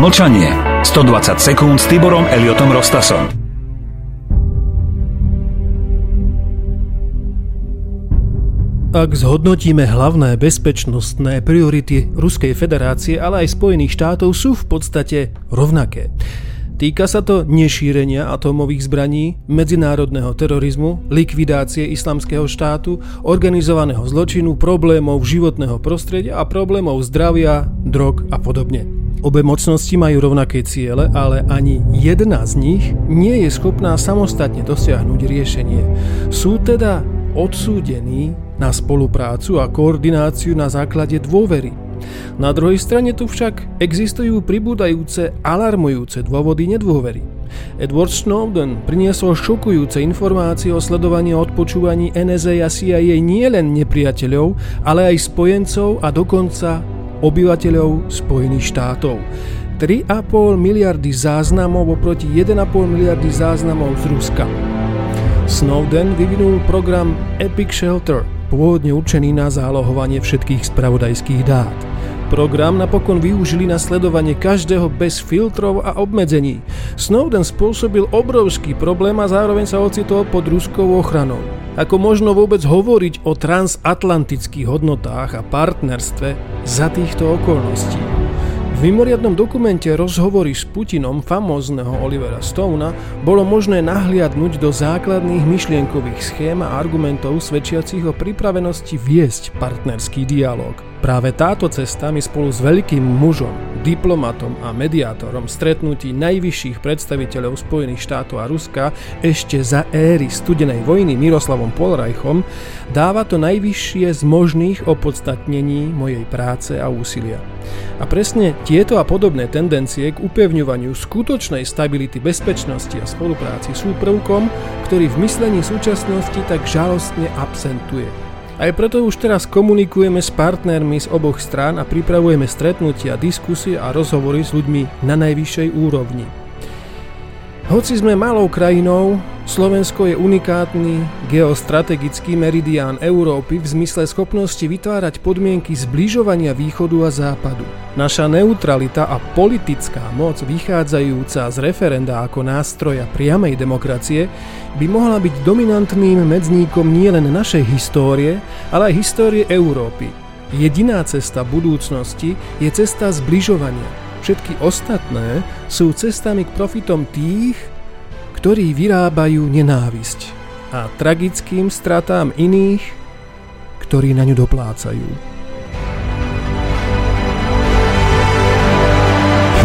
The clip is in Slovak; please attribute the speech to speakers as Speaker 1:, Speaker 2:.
Speaker 1: Mlčanie. 120 sekúnd s Tiborom Eliotom Rostasom.
Speaker 2: Ak zhodnotíme hlavné bezpečnostné priority Ruskej federácie, ale aj Spojených štátov, sú v podstate rovnaké. Týka sa to nešírenia atómových zbraní, medzinárodného terorizmu, likvidácie islamského štátu, organizovaného zločinu, problémov životného prostredia a problémov zdravia, drog a podobne. Obe mocnosti majú rovnaké ciele, ale ani jedna z nich nie je schopná samostatne dosiahnuť riešenie. Sú teda odsúdení na spoluprácu a koordináciu na základe dôvery. Na druhej strane tu však existujú pribúdajúce alarmujúce dôvody nedôvery. Edward Snowden priniesol šokujúce informácie o sledovaní a odpočúvaní NSA a CIA nielen nepriateľov, ale aj spojencov a dokonca obyvateľov Spojených štátov. 3,5 miliardy záznamov oproti 1,5 miliardy záznamov z Ruska. Snowden vyvinul program Epic Shelter, pôvodne určený na zálohovanie všetkých spravodajských dát. Program napokon využili na sledovanie každého bez filtrov a obmedzení. Snowden spôsobil obrovský problém a zároveň sa ocitol pod ruskou ochranou. Ako možno vôbec hovoriť o transatlantických hodnotách a partnerstve za týchto okolností? V mimoriadnom dokumente Rozhovory s Putinom famózneho Olivera Stona bolo možné nahliadnúť do základných myšlienkových schém a argumentov svedčiacich o pripravenosti viesť partnerský dialog. Práve táto cesta mi spolu s veľkým mužom, diplomatom a mediátorom stretnutí najvyšších predstaviteľov Spojených štátov a Ruska ešte za éry studenej vojny Miroslavom Polrajchom dáva to najvyššie z možných opodstatnení mojej práce a úsilia. A presne tieto a podobné tendencie k upevňovaniu skutočnej stability bezpečnosti a spolupráci sú prvkom, ktorý v myslení súčasnosti tak žalostne absentuje. Aj preto už teraz komunikujeme s partnermi z oboch strán a pripravujeme stretnutia, diskusie a rozhovory s ľuďmi na najvyššej úrovni. Hoci sme malou krajinou, Slovensko je unikátny geostrategický meridián Európy v zmysle schopnosti vytvárať podmienky zbližovania východu a západu. Naša neutralita a politická moc vychádzajúca z referenda ako nástroja priamej demokracie by mohla byť dominantným medzníkom nielen našej histórie, ale aj histórie Európy. Jediná cesta budúcnosti je cesta zbližovania Všetky ostatné sú cestami k profitom tých, ktorí vyrábajú nenávisť a tragickým stratám iných, ktorí na ňu doplácajú.